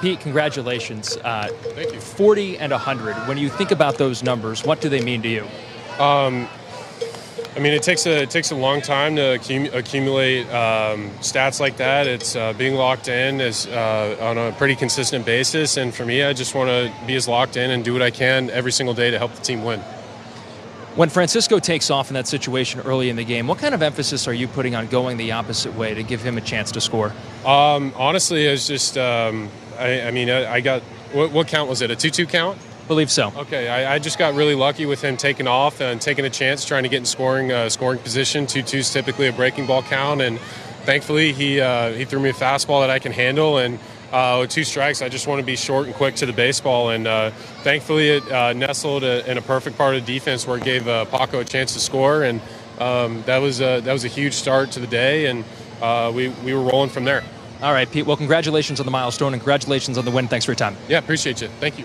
Pete, congratulations. Uh, Thank you. 40 and 100. When you think about those numbers, what do they mean to you? I mean, it takes a it takes a long time to accum- accumulate um, stats like that. It's uh, being locked in is uh, on a pretty consistent basis, and for me, I just want to be as locked in and do what I can every single day to help the team win. When Francisco takes off in that situation early in the game, what kind of emphasis are you putting on going the opposite way to give him a chance to score? Um, honestly, it's just um, I, I mean, I, I got what, what count was it? A two-two count? Believe so. Okay, I, I just got really lucky with him taking off and taking a chance, trying to get in scoring uh, scoring position. Two two is typically a breaking ball count, and thankfully he uh, he threw me a fastball that I can handle. And uh, with two strikes, I just want to be short and quick to the baseball. And uh, thankfully, it uh, nestled in a perfect part of the defense where it gave uh, Paco a chance to score, and um, that was a, that was a huge start to the day. And uh, we we were rolling from there. All right, Pete. Well, congratulations on the milestone and congratulations on the win. Thanks for your time. Yeah, appreciate you. Thank you.